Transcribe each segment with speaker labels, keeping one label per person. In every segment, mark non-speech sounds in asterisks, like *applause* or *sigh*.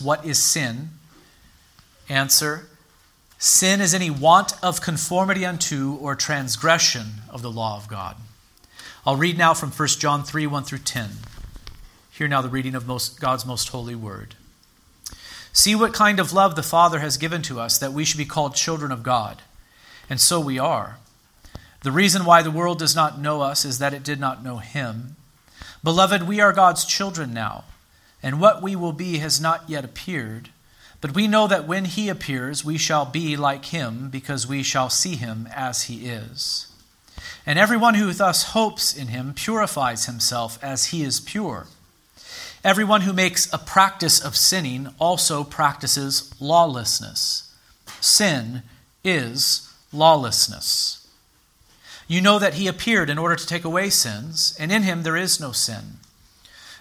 Speaker 1: What is sin? Answer Sin is any want of conformity unto or transgression of the law of God. I'll read now from 1 John 3 1 through 10. Hear now the reading of most, God's most holy word. See what kind of love the Father has given to us that we should be called children of God. And so we are. The reason why the world does not know us is that it did not know Him. Beloved, we are God's children now, and what we will be has not yet appeared. But we know that when He appears, we shall be like Him, because we shall see Him as He is. And everyone who thus hopes in Him purifies himself as He is pure. Everyone who makes a practice of sinning also practices lawlessness. Sin is lawlessness. You know that he appeared in order to take away sins, and in him there is no sin.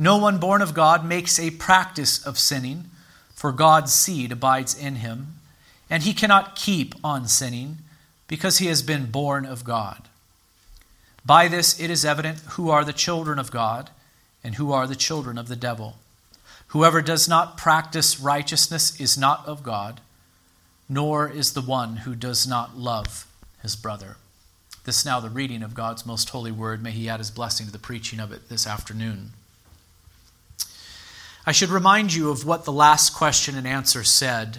Speaker 1: No one born of God makes a practice of sinning, for God's seed abides in him, and he cannot keep on sinning because he has been born of God. By this it is evident who are the children of God and who are the children of the devil. Whoever does not practice righteousness is not of God, nor is the one who does not love his brother. This now the reading of God's most holy word. May he add his blessing to the preaching of it this afternoon. I should remind you of what the last question and answer said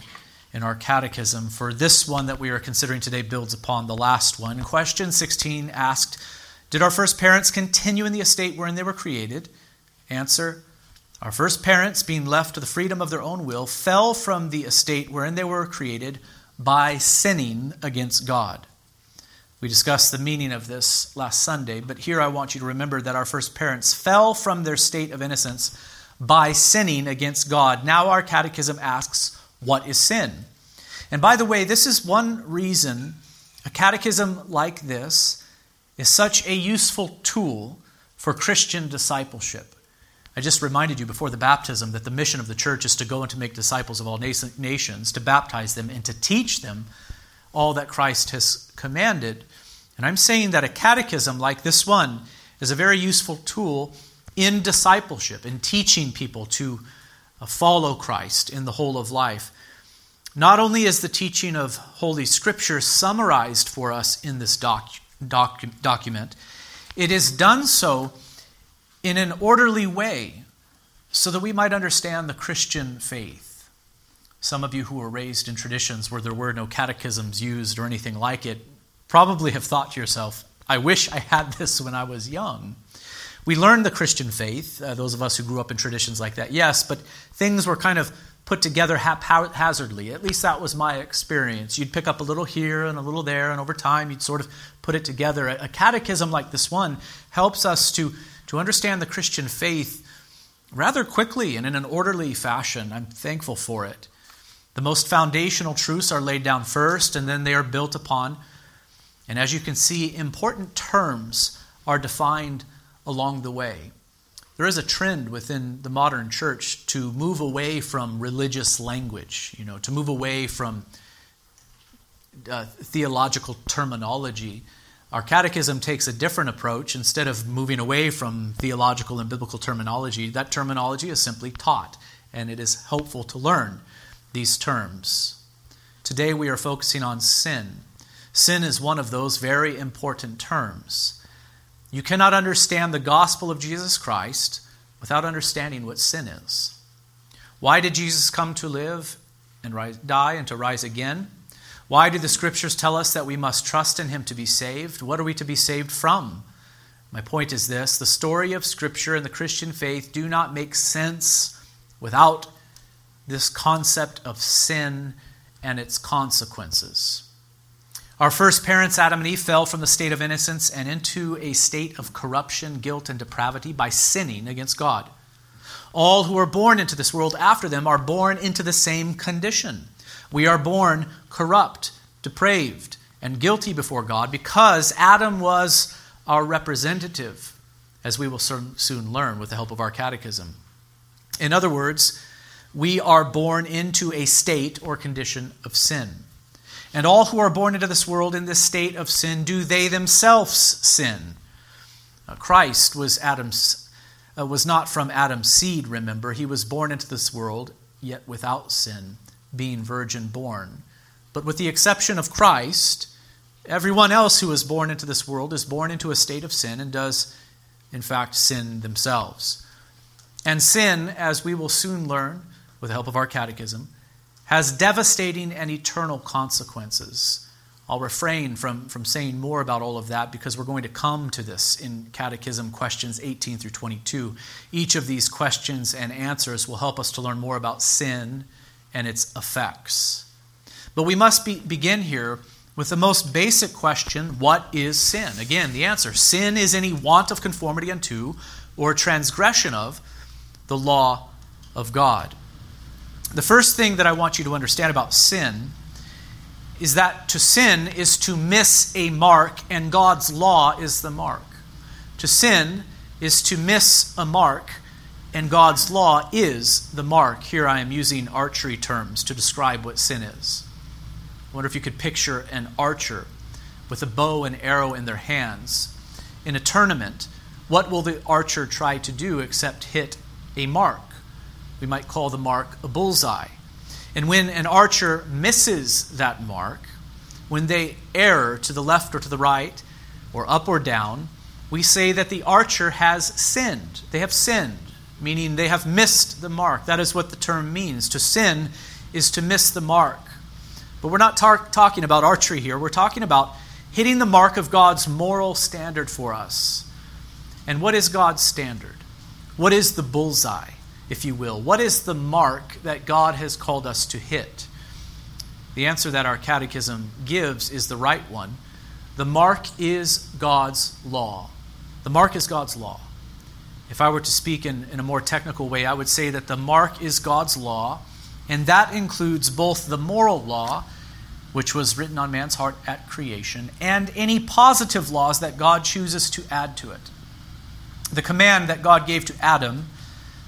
Speaker 1: in our catechism, for this one that we are considering today builds upon the last one. Question 16 asked Did our first parents continue in the estate wherein they were created? Answer our first parents, being left to the freedom of their own will, fell from the estate wherein they were created by sinning against God. We discussed the meaning of this last Sunday, but here I want you to remember that our first parents fell from their state of innocence by sinning against God. Now our catechism asks, What is sin? And by the way, this is one reason a catechism like this is such a useful tool for Christian discipleship. I just reminded you before the baptism that the mission of the church is to go and to make disciples of all nations, to baptize them, and to teach them all that Christ has commanded. And I'm saying that a catechism like this one is a very useful tool in discipleship, in teaching people to uh, follow Christ in the whole of life. Not only is the teaching of Holy Scripture summarized for us in this doc, doc, document, it is done so in an orderly way so that we might understand the Christian faith. Some of you who were raised in traditions where there were no catechisms used or anything like it probably have thought to yourself, I wish I had *laughs* this when I was young. We learned the Christian faith, uh, those of us who grew up in traditions like that, yes, but things were kind of put together haphazardly. At least that was my experience. You'd pick up a little here and a little there, and over time you'd sort of put it together. A catechism like this one helps us to to understand the Christian faith rather quickly and in an orderly fashion. I'm thankful for it. The most foundational truths are laid down first, and then they are built upon. And as you can see, important terms are defined along the way. There is a trend within the modern church to move away from religious language, you know, to move away from uh, theological terminology our catechism takes a different approach. Instead of moving away from theological and biblical terminology, that terminology is simply taught, and it is helpful to learn these terms. Today we are focusing on sin. Sin is one of those very important terms. You cannot understand the gospel of Jesus Christ without understanding what sin is. Why did Jesus come to live and rise, die and to rise again? Why do the scriptures tell us that we must trust in him to be saved? What are we to be saved from? My point is this the story of Scripture and the Christian faith do not make sense without this concept of sin and its consequences. Our first parents, Adam and Eve, fell from the state of innocence and into a state of corruption, guilt, and depravity by sinning against God. All who are born into this world after them are born into the same condition. We are born corrupt, depraved, and guilty before God because Adam was our representative, as we will soon learn with the help of our catechism. In other words, we are born into a state or condition of sin. And all who are born into this world in this state of sin do they themselves sin. Uh, Christ was Adam's uh, was not from Adam's seed, remember. He was born into this world yet without sin, being virgin born. But with the exception of Christ, everyone else who is born into this world is born into a state of sin and does in fact sin themselves. And sin, as we will soon learn with the help of our catechism, has devastating and eternal consequences. I'll refrain from, from saying more about all of that because we're going to come to this in Catechism questions 18 through 22. Each of these questions and answers will help us to learn more about sin and its effects. But we must be, begin here with the most basic question what is sin? Again, the answer sin is any want of conformity unto or transgression of the law of God. The first thing that I want you to understand about sin is that to sin is to miss a mark, and God's law is the mark. To sin is to miss a mark, and God's law is the mark. Here I am using archery terms to describe what sin is. I wonder if you could picture an archer with a bow and arrow in their hands. In a tournament, what will the archer try to do except hit a mark? We might call the mark a bullseye. And when an archer misses that mark, when they err to the left or to the right, or up or down, we say that the archer has sinned. They have sinned, meaning they have missed the mark. That is what the term means. To sin is to miss the mark. But we're not tar- talking about archery here. We're talking about hitting the mark of God's moral standard for us. And what is God's standard? What is the bullseye? If you will. What is the mark that God has called us to hit? The answer that our catechism gives is the right one. The mark is God's law. The mark is God's law. If I were to speak in, in a more technical way, I would say that the mark is God's law, and that includes both the moral law, which was written on man's heart at creation, and any positive laws that God chooses to add to it. The command that God gave to Adam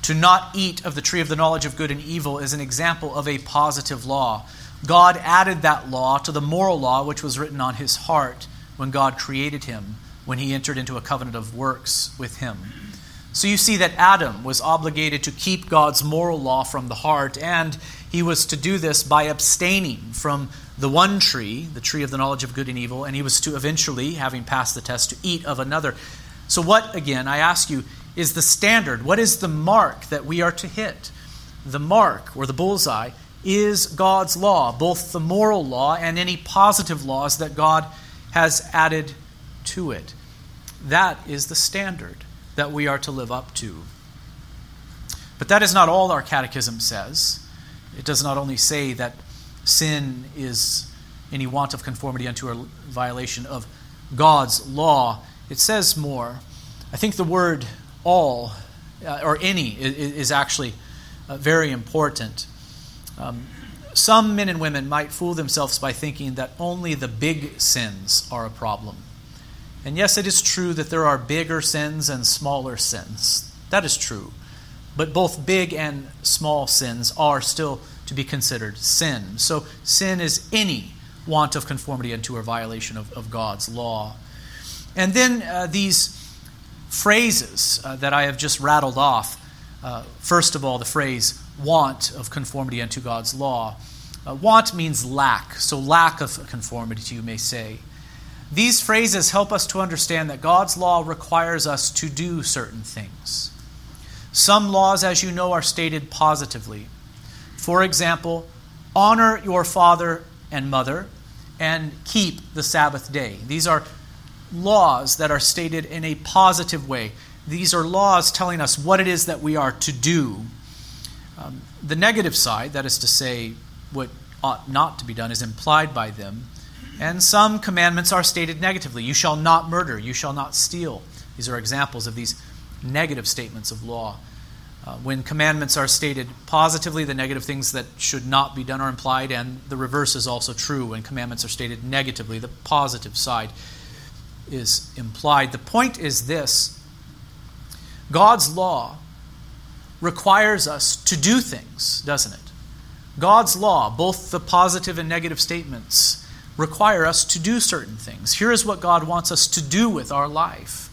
Speaker 1: to not eat of the tree of the knowledge of good and evil is an example of a positive law. God added that law to the moral law which was written on his heart when God created him, when he entered into a covenant of works with him. So you see that Adam was obligated to keep God's moral law from the heart, and he was to do this by abstaining from the one tree, the tree of the knowledge of good and evil, and he was to eventually, having passed the test, to eat of another. So, what, again, I ask you, is the standard? What is the mark that we are to hit? The mark, or the bullseye, is God's law, both the moral law and any positive laws that God has added to it. That is the standard that we are to live up to. But that is not all our catechism says. It does not only say that sin is any want of conformity unto a violation of God's law, it says more. I think the word all uh, or any is, is actually uh, very important. Um, some men and women might fool themselves by thinking that only the big sins are a problem. And yes, it is true that there are bigger sins and smaller sins. That is true. But both big and small sins are still to be considered sin. So sin is any want of conformity unto a violation of, of God's law. And then uh, these phrases uh, that I have just rattled off. Uh, first of all, the phrase want of conformity unto God's law. Uh, want means lack, so lack of conformity, you may say. These phrases help us to understand that God's law requires us to do certain things. Some laws, as you know, are stated positively. For example, honor your father and mother and keep the Sabbath day. These are laws that are stated in a positive way. These are laws telling us what it is that we are to do. Um, the negative side, that is to say, what ought not to be done, is implied by them. And some commandments are stated negatively. You shall not murder. You shall not steal. These are examples of these negative statements of law. Uh, when commandments are stated positively, the negative things that should not be done are implied, and the reverse is also true. When commandments are stated negatively, the positive side is implied. The point is this God's law requires us to do things, doesn't it? God's law, both the positive and negative statements, require us to do certain things. Here is what God wants us to do with our life.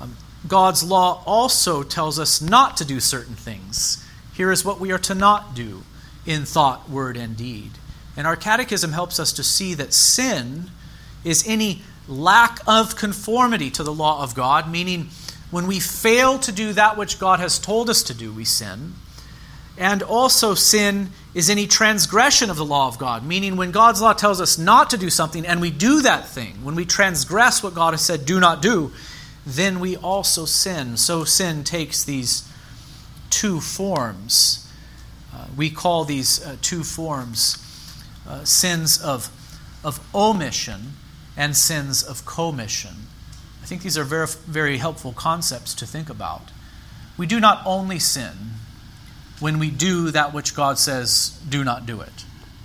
Speaker 1: Um, God's law also tells us not to do certain things. Here is what we are to not do in thought, word, and deed. And our catechism helps us to see that sin is any lack of conformity to the law of God, meaning when we fail to do that which God has told us to do, we sin. And also, sin is any transgression of the law of God, meaning when God's law tells us not to do something and we do that thing, when we transgress what God has said, do not do, then we also sin. So, sin takes these two forms. Uh, we call these uh, two forms uh, sins of, of omission and sins of commission. I think these are very, very helpful concepts to think about. We do not only sin when we do that which God says, do not do it.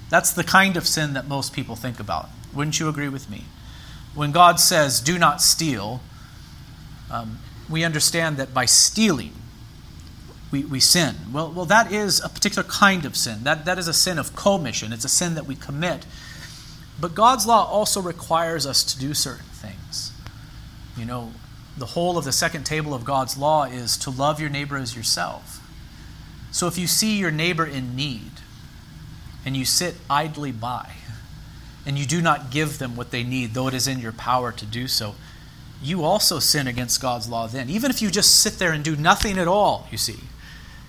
Speaker 1: That's the kind of sin that most people think about. Wouldn't you agree with me? When God says, do not steal, um, we understand that by stealing, we, we sin. Well, well, that is a particular kind of sin. That, that is a sin of commission. It's a sin that we commit. But God's law also requires us to do certain things. You know, the whole of the second table of God's law is to love your neighbor as yourself. So if you see your neighbor in need and you sit idly by and you do not give them what they need, though it is in your power to do so, you also sin against God's law then. Even if you just sit there and do nothing at all, you see.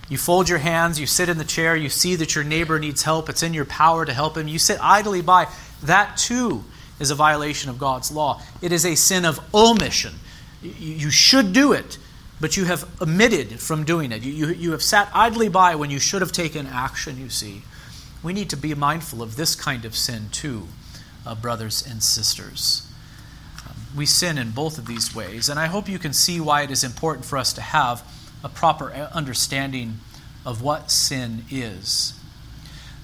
Speaker 1: You fold your hands, you sit in the chair, you see that your neighbor needs help, it's in your power to help him, you sit idly by. That too is a violation of God's law. It is a sin of omission. You should do it, but you have omitted from doing it. You, you, you have sat idly by when you should have taken action, you see. We need to be mindful of this kind of sin too, uh, brothers and sisters. Um, we sin in both of these ways, and I hope you can see why it is important for us to have a proper uh, understanding of what sin is.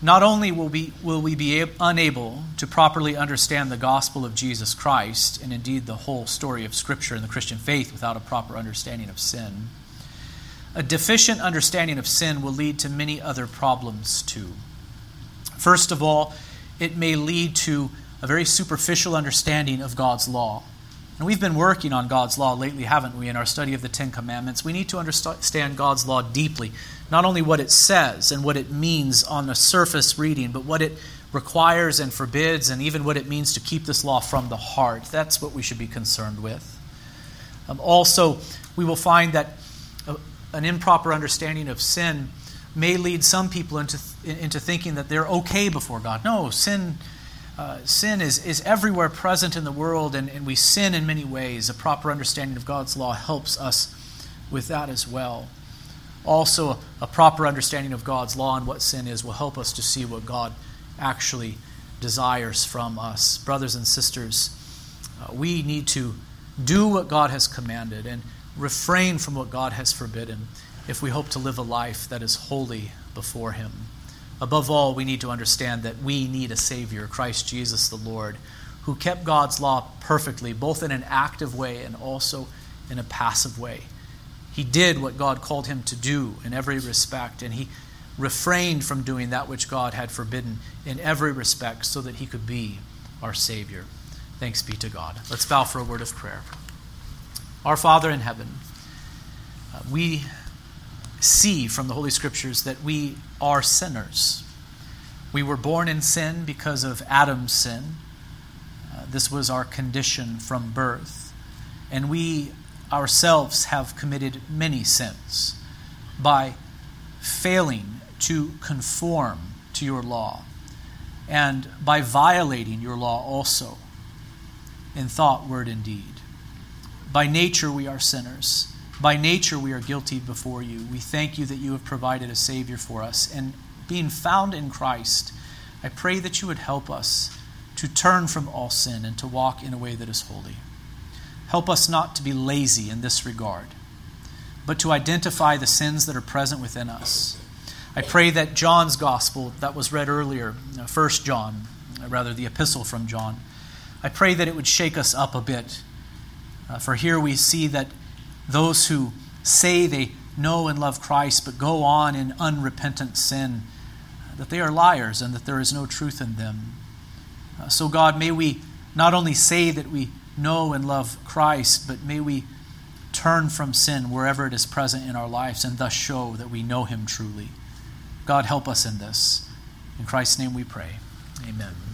Speaker 1: Not only will we, will we be unable to properly understand the gospel of Jesus Christ, and indeed the whole story of Scripture and the Christian faith, without a proper understanding of sin, a deficient understanding of sin will lead to many other problems too. First of all, it may lead to a very superficial understanding of God's law. And we've been working on God's law lately, haven't we, in our study of the Ten Commandments? We need to understand God's law deeply not only what it says and what it means on the surface reading, but what it requires and forbids, and even what it means to keep this law from the heart. That's what we should be concerned with. Um, also, we will find that a, an improper understanding of sin may lead some people into, into thinking that they're okay before God. No, sin. Uh, sin is, is everywhere present in the world, and, and we sin in many ways. A proper understanding of God's law helps us with that as well also a proper understanding of God's law and what sin is will help us to see what God actually desires from us. Brothers and sisters, uh, we need to do what God has commanded and refrain from what God has forbidden if we hope to live a life that is holy before Him. Above all, we need to understand that we need a Savior, Christ Jesus the Lord, who kept God's law perfectly, both in an active way and also in a passive way. He did what God called him to do in every respect, and he refrained from doing that which God had forbidden in every respect so that he could be our Savior. Thanks be to God. Let's bow for a word of prayer. Our Father in heaven, uh, we see from the Holy Scriptures that we are sinners. We were born in sin because of Adam's sin. Uh, this was our condition from birth. And we ourselves have committed many sins by failing to conform to your law and by violating your law also in thought, word, and deed. By nature, we are sinners. By nature, we are guilty before you. We thank you that you have provided a Savior for us. And being found in Christ, I pray that you would help us to turn from all sin and to walk in a way that is holy. Help us not to be lazy in this regard, but to identify the sins that are present within us. I pray that John's gospel that was read earlier, First John, rather the epistle from John, I pray that it would shake us up a bit. Uh, for here we see that those who say they know and love Christ but go on in unrepentant sin, that they are liars and that there is no truth in them. Uh, so, God, may we not only say that we know and love Christ, but may we turn from sin wherever it is present in our lives and thus show that we know Him truly. God, help us in this. In Christ's name we pray. Amen.